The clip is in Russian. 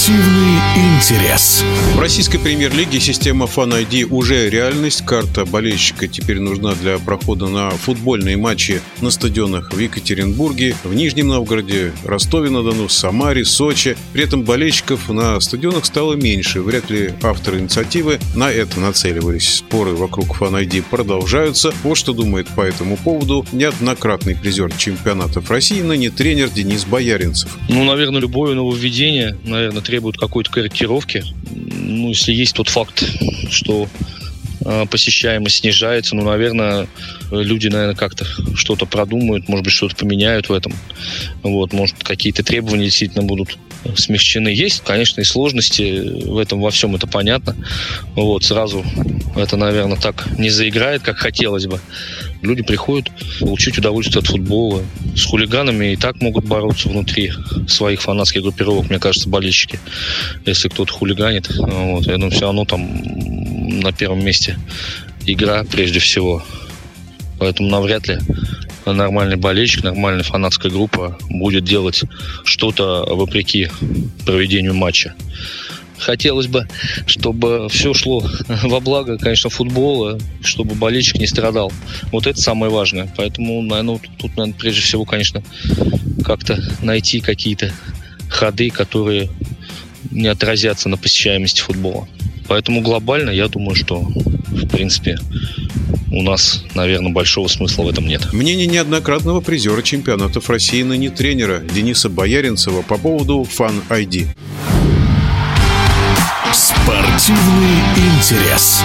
Спортивный интерес. В российской премьер-лиге система Fan ID уже реальность. Карта болельщика теперь нужна для прохода на футбольные матчи на стадионах в Екатеринбурге, в Нижнем Новгороде, Ростове-на-Дону, Самаре, Сочи. При этом болельщиков на стадионах стало меньше. Вряд ли авторы инициативы на это нацеливались. Споры вокруг Fan ID продолжаются. Вот что думает по этому поводу неоднократный призер чемпионатов России, ныне тренер Денис Бояринцев. Ну, наверное, любое нововведение, наверное, требует какой-то корректировки. Ну, если есть тот факт, что посещаемость снижается, ну, наверное, люди, наверное, как-то что-то продумают, может быть, что-то поменяют в этом. Вот, может, какие-то требования действительно будут смягчены. Есть, конечно, и сложности в этом во всем, это понятно. Вот, сразу это, наверное, так не заиграет, как хотелось бы. Люди приходят получить удовольствие от футбола. С хулиганами и так могут бороться внутри своих фанатских группировок, мне кажется, болельщики. Если кто-то хулиганит, вот, я думаю, все равно там на первом месте игра прежде всего. Поэтому навряд ли нормальный болельщик, нормальная фанатская группа будет делать что-то вопреки проведению матча. Хотелось бы, чтобы все шло во благо, конечно, футбола, чтобы болельщик не страдал. Вот это самое важное. Поэтому, наверное, вот тут, наверное, прежде всего, конечно, как-то найти какие-то ходы, которые не отразятся на посещаемости футбола. Поэтому глобально, я думаю, что, в принципе, у нас, наверное, большого смысла в этом нет. Мнение неоднократного призера чемпионатов России, ныне тренера Дениса Бояринцева по поводу Fan ID. Спортивный интерес.